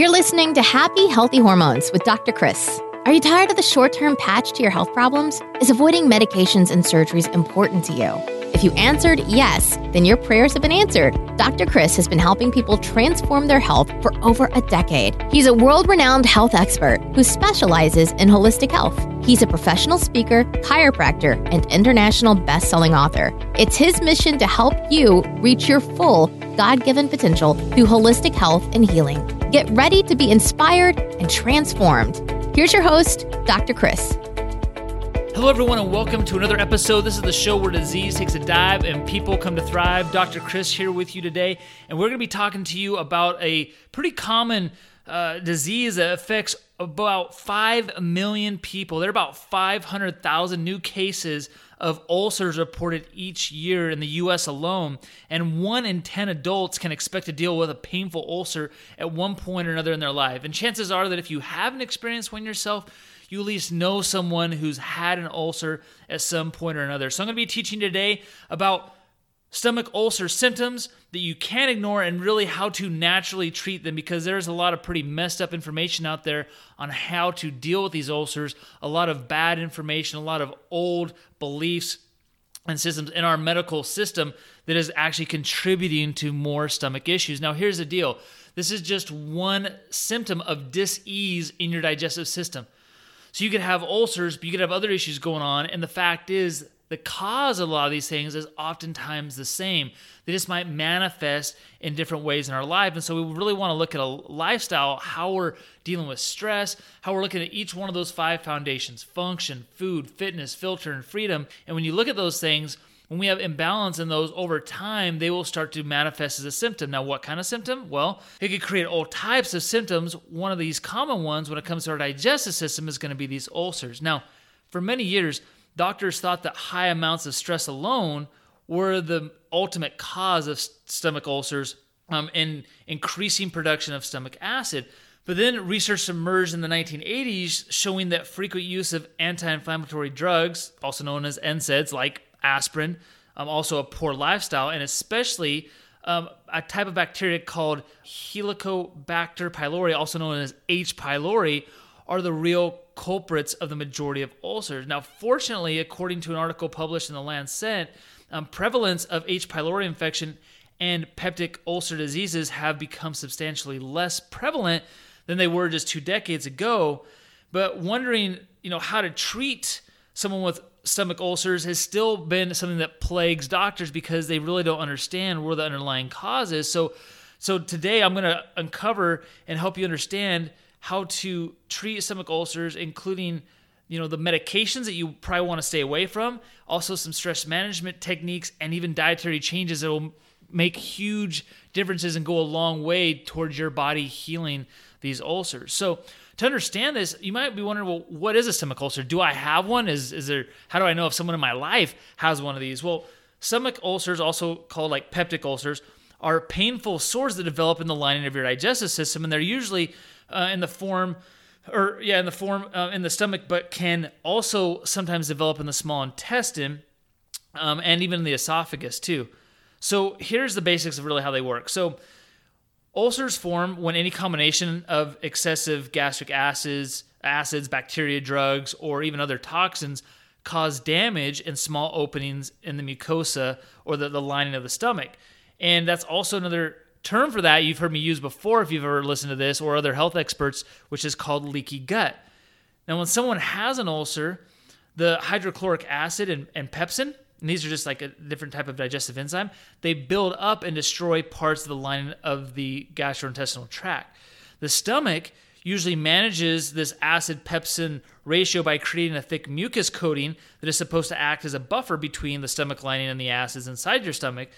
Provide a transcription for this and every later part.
You're listening to Happy Healthy Hormones with Dr. Chris. Are you tired of the short term patch to your health problems? Is avoiding medications and surgeries important to you? If you answered yes, then your prayers have been answered. Dr. Chris has been helping people transform their health for over a decade. He's a world renowned health expert who specializes in holistic health. He's a professional speaker, chiropractor, and international best selling author. It's his mission to help you reach your full God given potential through holistic health and healing. Get ready to be inspired and transformed. Here's your host, Dr. Chris. Hello, everyone, and welcome to another episode. This is the show where disease takes a dive and people come to thrive. Dr. Chris here with you today, and we're going to be talking to you about a pretty common uh, disease that affects about 5 million people. There are about 500,000 new cases of ulcers reported each year in the US alone, and 1 in 10 adults can expect to deal with a painful ulcer at one point or another in their life. And chances are that if you haven't experienced one yourself, you at least know someone who's had an ulcer at some point or another. So I'm going to be teaching today about stomach ulcer symptoms that you can't ignore and really how to naturally treat them because there's a lot of pretty messed up information out there on how to deal with these ulcers, a lot of bad information, a lot of old beliefs and systems in our medical system that is actually contributing to more stomach issues. Now, here's the deal this is just one symptom of dis-ease in your digestive system. So you could have ulcers, but you could have other issues going on. And the fact is, the cause of a lot of these things is oftentimes the same. They just might manifest in different ways in our life. And so we really want to look at a lifestyle, how we're dealing with stress, how we're looking at each one of those five foundations function, food, fitness, filter, and freedom. And when you look at those things, when we have imbalance in those over time, they will start to manifest as a symptom. Now, what kind of symptom? Well, it could create all types of symptoms. One of these common ones when it comes to our digestive system is going to be these ulcers. Now, for many years, doctors thought that high amounts of stress alone were the ultimate cause of stomach ulcers um, and increasing production of stomach acid. But then research emerged in the 1980s showing that frequent use of anti inflammatory drugs, also known as NSAIDs, like aspirin, um, also a poor lifestyle, and especially um, a type of bacteria called Helicobacter pylori, also known as H. pylori, are the real culprits of the majority of ulcers. Now, fortunately, according to an article published in the Lancet, um, prevalence of H. pylori infection and peptic ulcer diseases have become substantially less prevalent than they were just two decades ago. But wondering, you know, how to treat someone with stomach ulcers has still been something that plagues doctors because they really don't understand where the underlying cause is. So, so today I'm going to uncover and help you understand how to treat stomach ulcers, including you know the medications that you probably want to stay away from, also some stress management techniques, and even dietary changes that will make huge differences and go a long way towards your body healing these ulcers. So to understand this, you might be wondering, well, what is a stomach ulcer? Do I have one? Is is there how do I know if someone in my life has one of these? Well, stomach ulcers, also called like peptic ulcers, are painful sores that develop in the lining of your digestive system, and they're usually uh, in the form or yeah, in the form uh, in the stomach, but can also sometimes develop in the small intestine um, and even the esophagus too. So here's the basics of really how they work. So Ulcers form when any combination of excessive gastric acids, acids, bacteria, drugs, or even other toxins cause damage in small openings in the mucosa or the, the lining of the stomach. And that's also another term for that you've heard me use before if you've ever listened to this or other health experts, which is called leaky gut. Now, when someone has an ulcer, the hydrochloric acid and, and pepsin and these are just like a different type of digestive enzyme, they build up and destroy parts of the lining of the gastrointestinal tract. The stomach usually manages this acid pepsin ratio by creating a thick mucus coating that is supposed to act as a buffer between the stomach lining and the acids inside your stomach.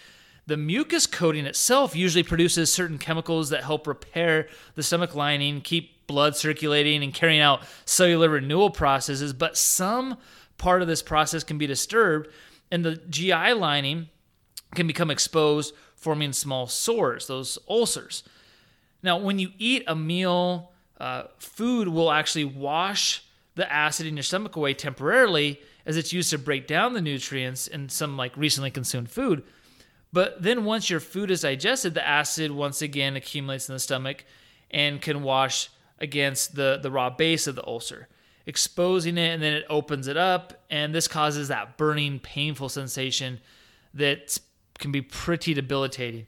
The mucus coating itself usually produces certain chemicals that help repair the stomach lining, keep blood circulating, and carrying out cellular renewal processes, but some part of this process can be disturbed and the GI lining can become exposed, forming small sores, those ulcers. Now, when you eat a meal, uh, food will actually wash the acid in your stomach away temporarily as it's used to break down the nutrients in some like recently consumed food. But then once your food is digested, the acid once again accumulates in the stomach and can wash against the, the raw base of the ulcer, exposing it, and then it opens it up. And this causes that burning, painful sensation that can be pretty debilitating.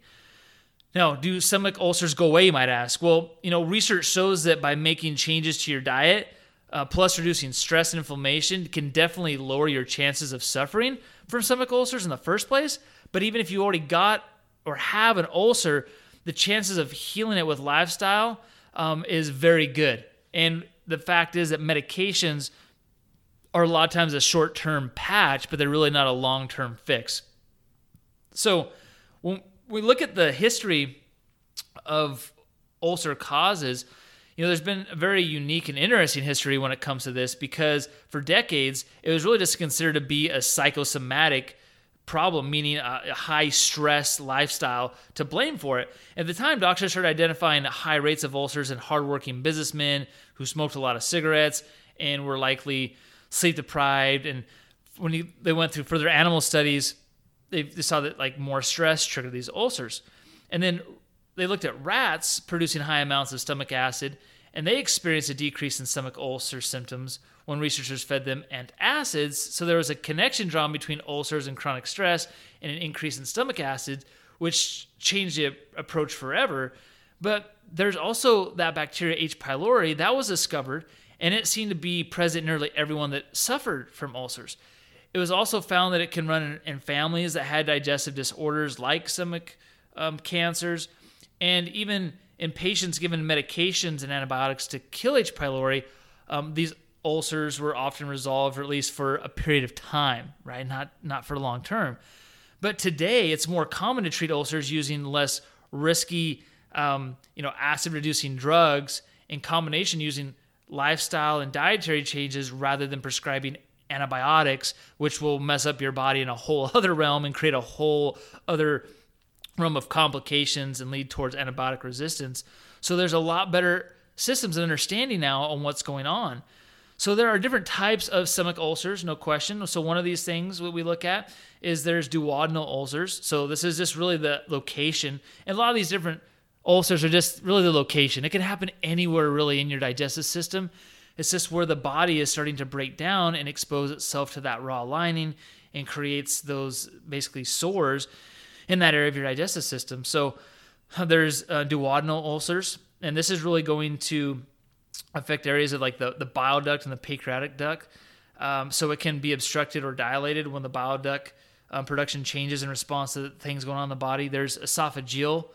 Now, do stomach ulcers go away, you might ask? Well, you know, research shows that by making changes to your diet, uh, plus reducing stress and inflammation, can definitely lower your chances of suffering from stomach ulcers in the first place. But even if you already got or have an ulcer, the chances of healing it with lifestyle um, is very good. And the fact is that medications are a lot of times a short term patch, but they're really not a long term fix. So when we look at the history of ulcer causes, you know, there's been a very unique and interesting history when it comes to this because for decades it was really just considered to be a psychosomatic problem, meaning a, high stress lifestyle, to blame for it. At the time, doctors started identifying high rates of ulcers in hardworking businessmen who smoked a lot of cigarettes and were likely sleep deprived. And when they went through further animal studies, they, they saw that like more stress triggered these ulcers. And then they looked at rats producing high amounts of stomach acid, and they experienced a decrease in stomach ulcer symptoms when researchers fed them antacids. So there was a connection drawn between ulcers and chronic stress and an increase in stomach acid, which changed the approach forever. But there's also that bacteria H. pylori that was discovered, and it seemed to be present in nearly everyone that suffered from ulcers. It was also found that it can run in, families that had digestive disorders like stomach um, cancers, and even in patients given medications and antibiotics to kill H. pylori, um, these ulcers were often resolved, or at least for a period of time, right? Not not for long term. But today, it's more common to treat ulcers using less risky, um, you know, acid-reducing drugs in combination using lifestyle and dietary changes rather than prescribing antibiotics, which will mess up your body in a whole other realm and create a whole other realm of complications and lead towards antibiotic resistance. So there's a lot better systems and understanding now on what's going on. So there are different types of stomach ulcers, no question. So one of these things that we look at is there's duodenal ulcers. So this is just really the location. And a lot of these different ulcers are just really the location. It can happen anywhere really in your digestive system. It's just where the body is starting to break down and expose itself to that raw lining and creates those basically sores in that area of your digestive system. So there's uh, duodenal ulcers, and this is really going to affect areas of like the, the bile duct and the pancreatic duct. Um, so it can be obstructed or dilated when the bile duct um, production changes in response to things going on in the body. There's esophageal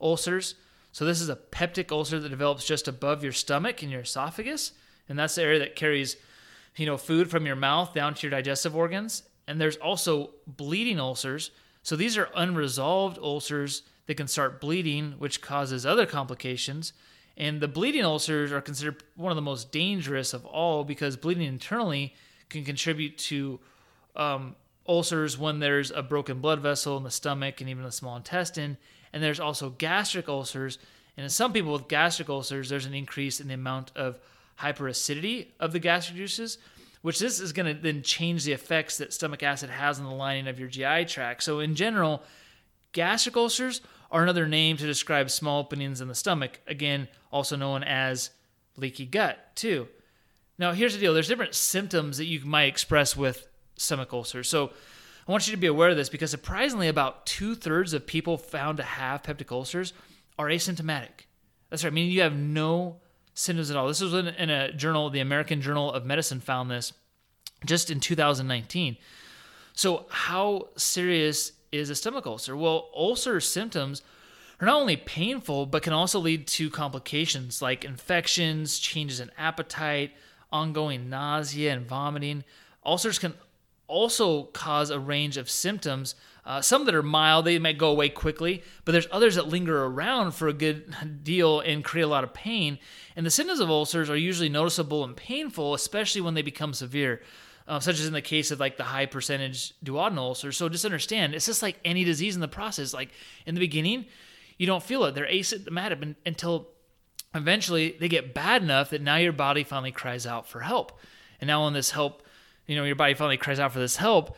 ulcers. So this is a peptic ulcer that develops just above your stomach and your esophagus, and that's the area that carries, you know, food from your mouth down to your digestive organs. And there's also bleeding ulcers. So these are unresolved ulcers that can start bleeding, which causes other complications. And the bleeding ulcers are considered one of the most dangerous of all because bleeding internally can contribute to um, ulcers when there's a broken blood vessel in the stomach and even the small intestine. And there's also gastric ulcers. And in some people with gastric ulcers, there's an increase in the amount of hyperacidity of the gastric juices, which this is going to then change the effects that stomach acid has on the lining of your GI tract. So, in general, gastric ulcers are another name to describe small openings in the stomach, again, also known as leaky gut, too. Now, here's the deal there's different symptoms that you might express with stomach ulcers. So, I want you to be aware of this because surprisingly, about two thirds of people found to have peptic ulcers are asymptomatic. That's right, meaning you have no symptoms at all. This was in, in a journal, the American Journal of Medicine found this just in 2019. So, how serious is a stomach ulcer? Well, ulcer symptoms are not only painful, but can also lead to complications like infections, changes in appetite, ongoing nausea and vomiting. Ulcers can also cause a range of symptoms. Uh, some that are mild, they might go away quickly, but there's others that linger around for a good deal and create a lot of pain. And the symptoms of ulcers are usually noticeable and painful, especially when they become severe uh, such as in the case of like the high percentage duodenal ulcers. So just understand, it's just like any disease in the process. Like in the beginning, you don't feel it; they're asymptomatic until eventually they get bad enough that now your body finally cries out for help. And now when this help, you know, your body finally cries out for this help,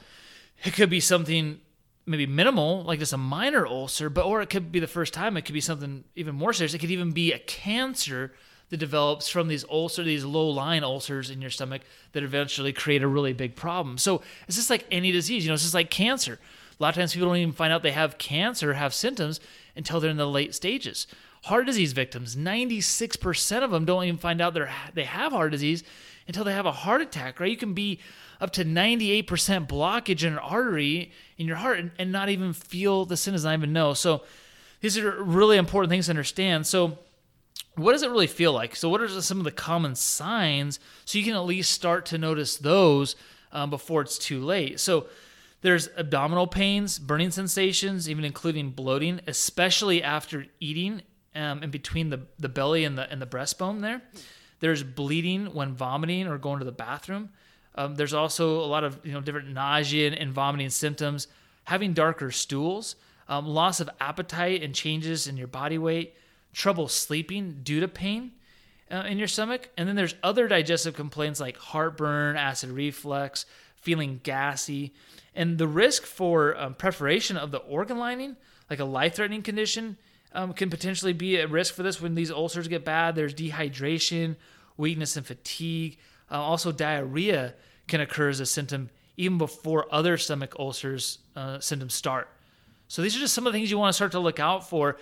it could be something maybe minimal, like just a minor ulcer, but or it could be the first time. It could be something even more serious. It could even be a cancer that develops from these ulcer, these low lying ulcers in your stomach that eventually create a really big problem. So it's just like any disease, you know, it's just like cancer. A lot of times people don't even find out they have cancer, have symptoms until they're in the late stages. Heart disease victims, 96% of them don't even find out they're, they have heart disease until they have a heart attack, right? You can be up to 98% blockage in an artery in your heart and, and not even feel the symptoms, not even know. So these are really important things to understand. So what does it really feel like? So, what are some of the common signs so you can at least start to notice those um, before it's too late? So, there's abdominal pains, burning sensations, even including bloating, especially after eating um, in between the, the belly and the and the breastbone there. There's bleeding when vomiting or going to the bathroom. Um, there's also a lot of you know different nausea and vomiting symptoms. Having darker stools, um, loss of appetite and changes in your body weight, trouble sleeping due to pain uh, in your stomach. And then there's other digestive complaints like heartburn, acid reflux, feeling gassy. And the risk for um, perforation of the organ lining, like a life threatening condition, um, can potentially be at risk for this when these ulcers get bad. There's dehydration, weakness, and fatigue. Uh, also, diarrhea can occur as a symptom even before other stomach ulcers uh, symptoms start. So, these are just some of the things you want to start to look out for.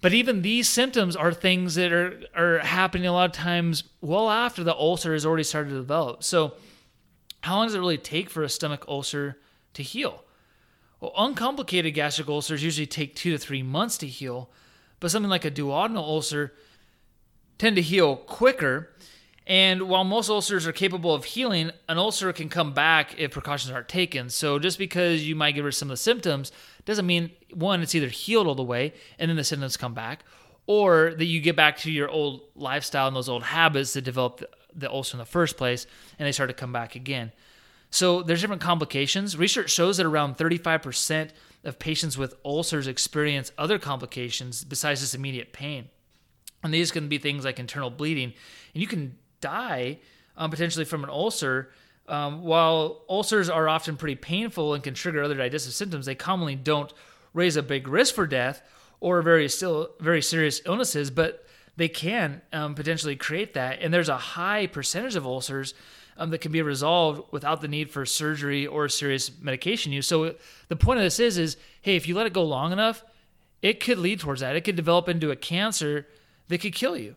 But even these symptoms are things that are, are happening a lot of times well after the ulcer has already started to develop. So, how long does it really take for a stomach ulcer to heal? Well, uncomplicated gastric ulcers usually take two to three months to heal, but something like a duodenal ulcer tend to heal quicker. And while most ulcers are capable of healing, an ulcer can come back if precautions aren't taken. So just because you might get rid of some of the symptoms doesn't mean one, it's either healed all the way and then the symptoms come back, or that you get back to your old lifestyle and those old habits that developed the ulcer in the first place and they start to come back again. So there's different complications. Research shows that around 35% of patients with ulcers experience other complications besides this immediate pain. And these can be things like internal bleeding. And you can die um, potentially from an ulcer. Um, while ulcers are often pretty painful and can trigger other digestive symptoms, they commonly don't raise a big risk for death or very still very serious illnesses, but they can um, potentially create that. And there's a high percentage of ulcers um, that can be resolved without the need for surgery or serious medication use. So the point of this is, is hey, if you let it go long enough, it could lead towards that. It could develop into a cancer that could kill you.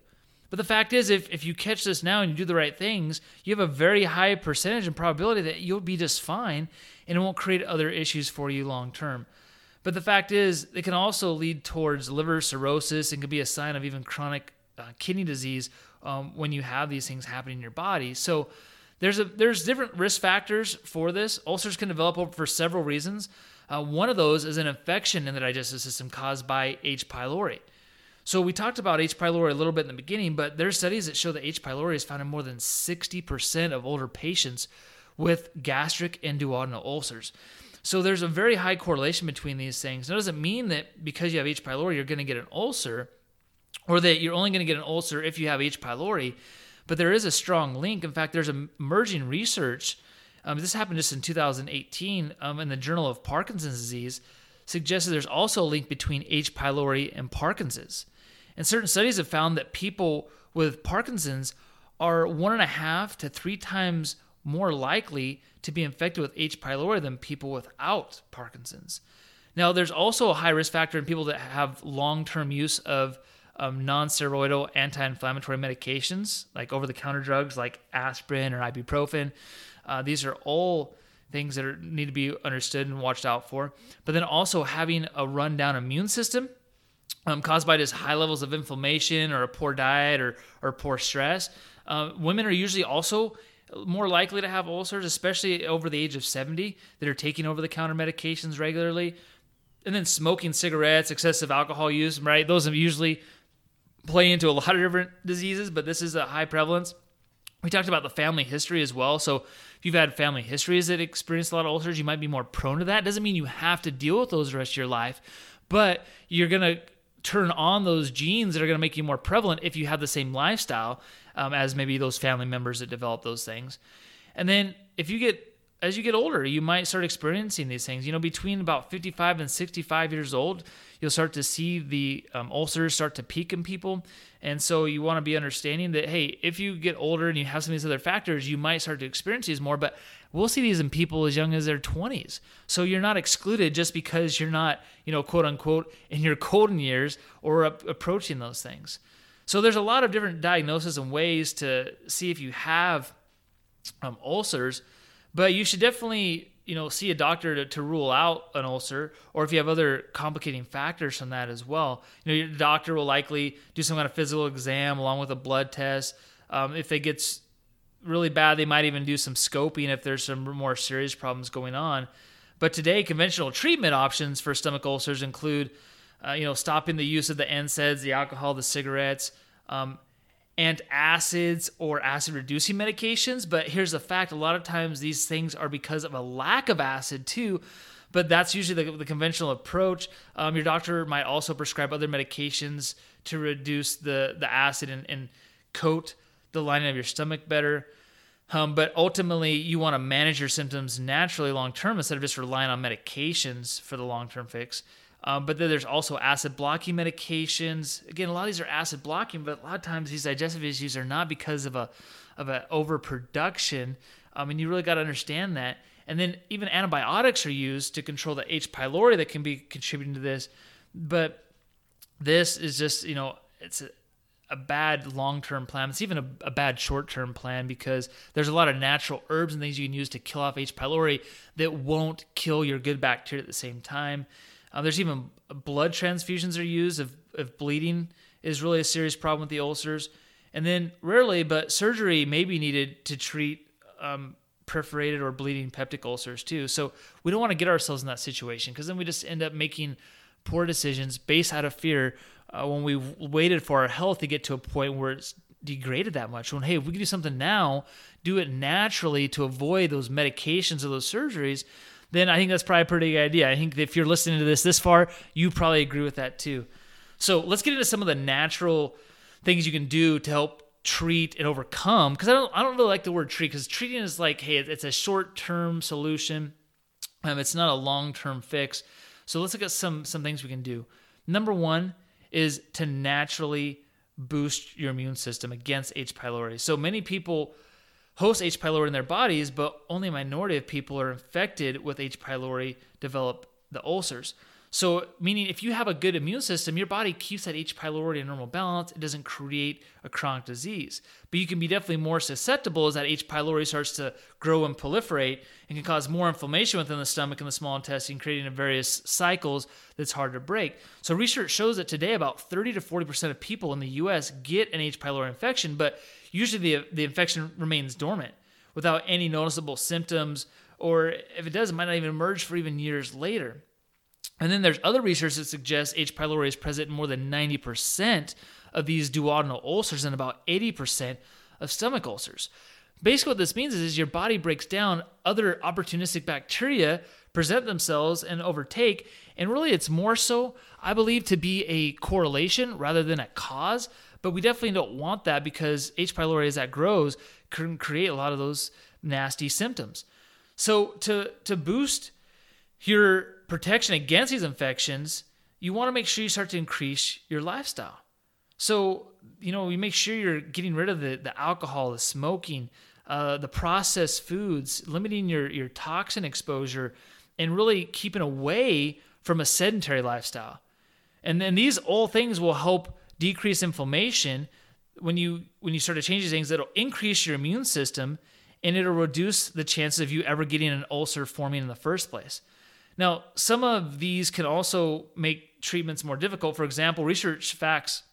But the fact is, if, if you catch this now and you do the right things, you have a very high percentage and probability that you'll be just fine and it won't create other issues for you long term. But the fact is, it can also lead towards liver cirrhosis and can be a sign of even chronic uh, kidney disease um, when you have these things happening in your body. So there's a there's different risk factors for this. Ulcers can develop for several reasons. Uh, one of those is an infection in the digestive system caused by H. pylori. So we talked about H. pylori a little bit in the beginning, but there's studies that show that H. pylori is found in more than 60% of older patients with gastric and duodenal ulcers. So there's a very high correlation between these things. It doesn't mean that because you have H. pylori, you're going to get an ulcer, or that you're only going to get an ulcer if you have H. pylori. But there is a strong link. In fact, there's emerging research. Um, this happened just in 2018 um, in the Journal of Parkinson's Disease. Suggested there's also a link between H. pylori and Parkinson's. And certain studies have found that people with Parkinson's are one and a half to three times more likely to be infected with H. pylori than people without Parkinson's. Now, there's also a high risk factor in people that have long term use of um, non steroidal anti inflammatory medications, like over the counter drugs like aspirin or ibuprofen. Uh, these are all things that are, need to be understood and watched out for. But then also having a rundown immune system um, caused by just high levels of inflammation or a poor diet or, or poor stress. Uh, women are usually also more likely to have ulcers, especially over the age of 70, that are taking over the counter medications regularly. And then smoking cigarettes, excessive alcohol use, right? Those have usually play into a lot of different diseases, but this is a high prevalence. We talked about the family history as well. So if you've had family histories that experience a lot of ulcers, you might be more prone to that. Doesn't mean you have to deal with those the rest of your life, but you're gonna turn on those genes that are going to make you more prevalent if you have the same lifestyle um, as maybe those family members that develop those things. And then if you get as you get older, you might start experiencing these things. You know, between about 55 and 65 years old, you'll start to see the um, ulcers start to peak in people. And so you want to be understanding that, hey, if you get older and you have some of these other factors, you might start to experience these more. But we'll see these in people as young as their 20s. So you're not excluded just because you're not, you know, quote unquote, in your golden years or approaching those things. So there's a lot of different diagnoses and ways to see if you have um, ulcers, but you should definitely you know see a doctor to, to rule out an ulcer or if you have other complicating factors from that as well. You know your doctor will likely do some kind of physical exam along with a blood test. Um, if it gets really bad they might even do some scoping if there's some more serious problems going on. But today conventional treatment options for stomach ulcers include uh, you know stopping the use of the NSAIDs the alcohol the cigarettes. Um, antacids or acid reducing medications. But here's the fact a lot of times these things are because of a lack of acid, too. But that's usually the, the conventional approach. Um, your doctor might also prescribe other medications to reduce the, the acid and, and coat the lining of your stomach better. Um, but ultimately, you want to manage your symptoms naturally long term instead of just relying on medications for the long term fix. Um, but then there's also acid blocking medications. Again, a lot of these are acid blocking, but a lot of times these digestive issues are not because of a of an overproduction. Um, and you really got to understand that. And then even antibiotics are used to control the H. pylori that can be contributing to this. But this is just you know it's a, a bad long term plan. It's even a, a bad short term plan because there's a lot of natural herbs and things you can use to kill off H. pylori that won't kill your good bacteria at the same time. Uh, there's even blood transfusions are used if, if bleeding is really a serious problem with the ulcers. And then rarely, but surgery may be needed to treat um, perforated or bleeding peptic ulcers too. So we don't want to get ourselves in that situation because then we just end up making poor decisions based out of fear uh, when we waited for our health to get to a point where it's degraded that much. When hey, if we can do something now, do it naturally to avoid those medications or those surgeries, then I think that's probably a pretty good idea. I think if you're listening to this this far, you probably agree with that too. So let's get into some of the natural things you can do to help treat and overcome. Because I don't, I don't really like the word treat because treating is like, hey, it's a short term solution. Um, it's not a long term fix. So let's look at some some things we can do. Number one is to naturally boost your immune system against H. pylori. So many people host H. pylori in their bodies, but only a minority of people are infected with H. pylori develop the ulcers. So, meaning if you have a good immune system, your body keeps that H. pylori in normal balance. It doesn't create a chronic disease. But you can be definitely more susceptible as that H. pylori starts to grow and proliferate and can cause more inflammation within the stomach and the small intestine, creating various cycles that's hard to break. So, research shows that today about 30 to 40% of people in the US get an H. pylori infection, but usually the, the infection remains dormant without any noticeable symptoms, or if it does, it might not even emerge for even years later. And then there's other research that suggests H. pylori is present in more than 90% of these duodenal ulcers and about 80% of stomach ulcers. Basically, what this means is, is your body breaks down other opportunistic bacteria, present themselves, and overtake. And really, it's more so, I believe, to be a correlation rather than a cause. But we definitely don't want that because H. pylori, as that grows, can create a lot of those nasty symptoms. So to to boost your protection against these infections, you want to make sure you start to increase your lifestyle. So, you know, you make sure you're getting rid of the, the alcohol, the smoking, uh, the processed foods, limiting your, your toxin exposure, and really keeping away from a sedentary lifestyle. And then these all things will help decrease inflammation when you when you start to change these things it'll increase your immune system and it'll reduce the chances of you ever getting an ulcer forming in the first place. Now some of these can also make treatments more difficult. For example research facts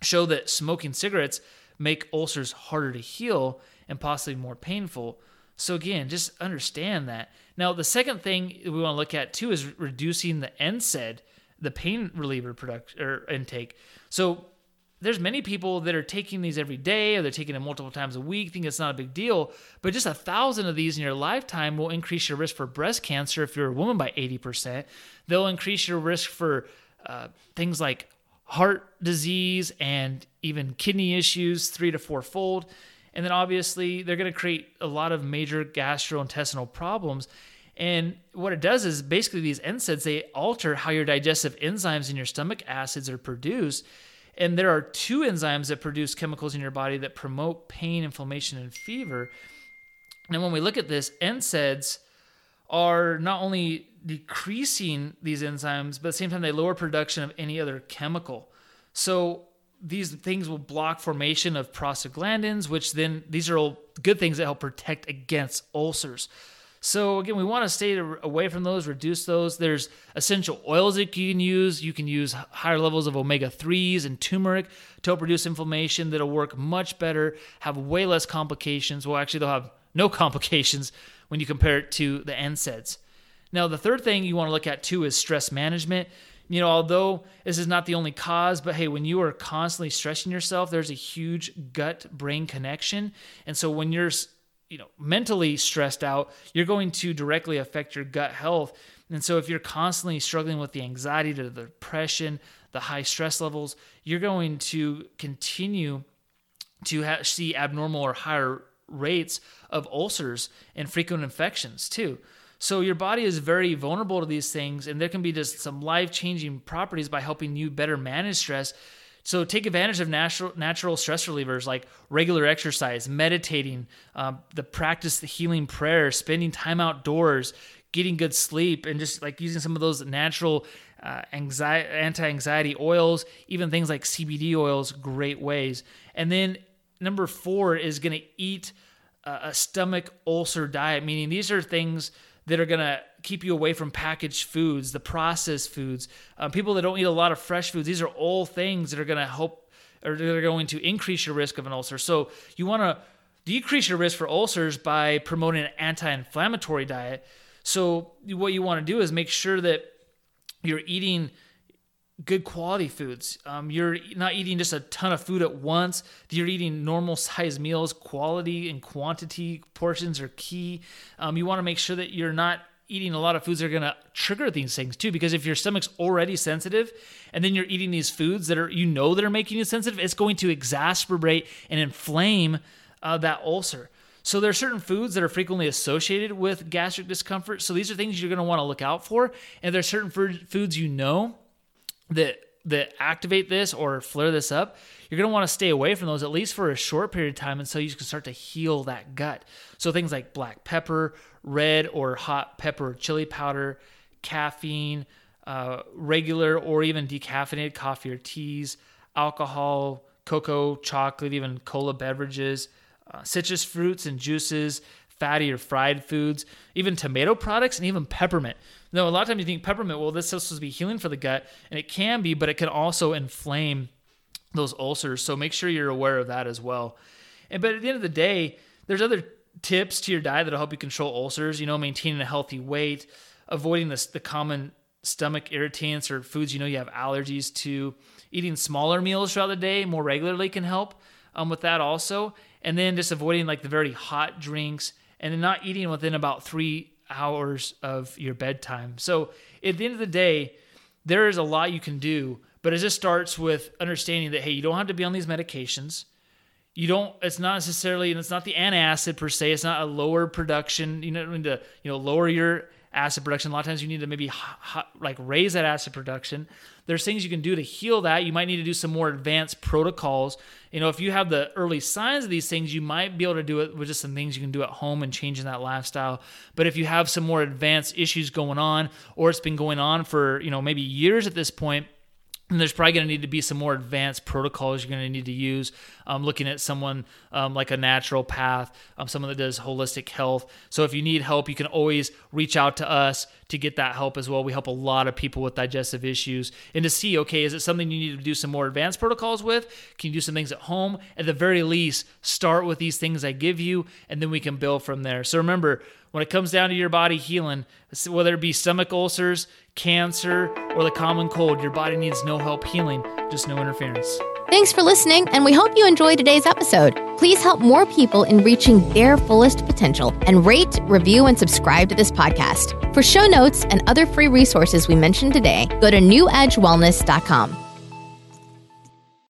show that smoking cigarettes make ulcers harder to heal and possibly more painful. So again just understand that. Now the second thing we want to look at too is reducing the NSAID the pain reliever product or intake. So there's many people that are taking these every day or they're taking them multiple times a week, think it's not a big deal. But just a thousand of these in your lifetime will increase your risk for breast cancer if you're a woman by 80%. They'll increase your risk for uh, things like heart disease and even kidney issues three to four fold. And then obviously, they're going to create a lot of major gastrointestinal problems. And what it does is basically these NSAIDs, they alter how your digestive enzymes in your stomach acids are produced. And there are two enzymes that produce chemicals in your body that promote pain, inflammation, and fever. And when we look at this, NSAIDs are not only decreasing these enzymes, but at the same time, they lower production of any other chemical. So these things will block formation of prostaglandins, which then these are all good things that help protect against ulcers. So again, we want to stay away from those, reduce those. There's essential oils that you can use. You can use higher levels of omega 3s and turmeric to help reduce inflammation that'll work much better, have way less complications. Well, actually, they'll have no complications when you compare it to the NSAIDs. Now, the third thing you want to look at too is stress management. You know, although this is not the only cause, but hey, when you are constantly stressing yourself, there's a huge gut brain connection. And so when you're, you know, mentally stressed out, you're going to directly affect your gut health. And so if you're constantly struggling with the anxiety, the depression, the high stress levels, you're going to continue to ha- see abnormal or higher rates of ulcers and frequent infections too. So your body is very vulnerable to these things, and there can be just some life-changing properties by helping you better manage stress. So take advantage of natural natural stress relievers like regular exercise, meditating, um, the practice, the healing prayer, spending time outdoors, getting good sleep, and just like using some of those natural uh, anxiety, anti-anxiety oils, even things like CBD oils, great ways. And then number four is going to eat a stomach ulcer diet, meaning these are things that are going to keep you away from packaged foods, the processed foods, um, people that don't eat a lot of fresh foods. These are all things that are going to help or they're going to increase your risk of an ulcer. So you want to decrease your risk for ulcers by promoting an anti-inflammatory diet. So what you want to do is make sure that you're eating good quality foods. Um, you're not eating just a ton of food at once. You're eating normal sized meals. Quality and quantity portions are key. Um, you want to make sure that you're not eating a lot of foods that are going to trigger these things too because if your stomach's already sensitive and then you're eating these foods that are you know that are making you sensitive it's going to exacerbate and inflame uh, that ulcer so there are certain foods that are frequently associated with gastric discomfort so these are things you're going to want to look out for and there's certain foods you know that that activate this or flare this up, you're going to want to stay away from those at least for a short period of time until you can start to heal that gut. So things like black pepper, red or hot pepper chili powder, caffeine, uh, regular or even decaffeinated coffee or teas, alcohol, cocoa, chocolate, even cola beverages, uh, citrus fruits and juices, fatty or fried foods, even tomato products, and even peppermint. No, a lot of times you think peppermint, well, this is supposed to be healing for the gut, and it can be, but it can also inflame those ulcers. So make sure you're aware of that as well. And but at the end of the day, there's other tips to your diet that'll help you control ulcers. You know, maintaining a healthy weight, avoiding the, the common stomach irritants or foods you know you have allergies to. Eating smaller meals throughout the day more regularly can help um, with that also. And then just avoiding like the very hot drinks and then not eating within about three hours of your bedtime. So at the end of the day, there is a lot you can do, but it just starts with understanding that hey, you don't have to be on these medications. You don't. It's not necessarily, and it's not the antacid per se. It's not a lower production. You know, need to you know lower your acid production. A lot of times you need to maybe like raise that acid production. There's things you can do to heal that. You might need to do some more advanced protocols. You know, if you have the early signs of these things, you might be able to do it with just some things you can do at home and changing that lifestyle. But if you have some more advanced issues going on, or it's been going on for, you know, maybe years at this point, and there's probably going to need to be some more advanced protocols you're going to need to use. Um, looking at someone um, like a naturopath, um, someone that does holistic health. So if you need help, you can always reach out to us to get that help as well. We help a lot of people with digestive issues and to see, okay, is it something you need to do some more advanced protocols with? Can you do some things at home? At the very least, start with these things I give you, and then we can build from there. So remember, when it comes down to your body healing, whether it be stomach ulcers, cancer, or the common cold, your body needs no help healing, just no interference. Thanks for listening, and we hope you enjoyed today's episode. Please help more people in reaching their fullest potential and rate, review, and subscribe to this podcast. For show notes and other free resources we mentioned today, go to newedgewellness.com.